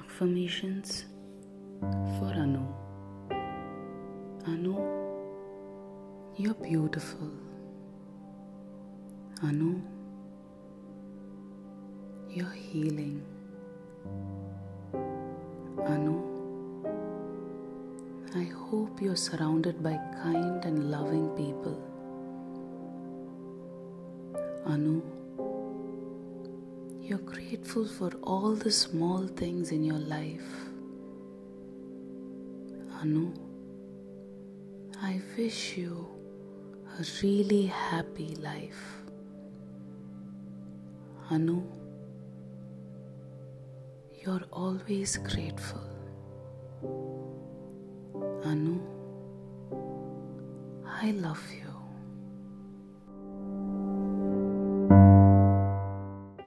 Affirmations for Anu. Anu, you're beautiful. Anu, you're healing. Anu, I hope you're surrounded by kind and loving people. Anu, you're grateful for all the small things in your life. Anu, I wish you a really happy life. Anu, you're always grateful. Anu, I love you.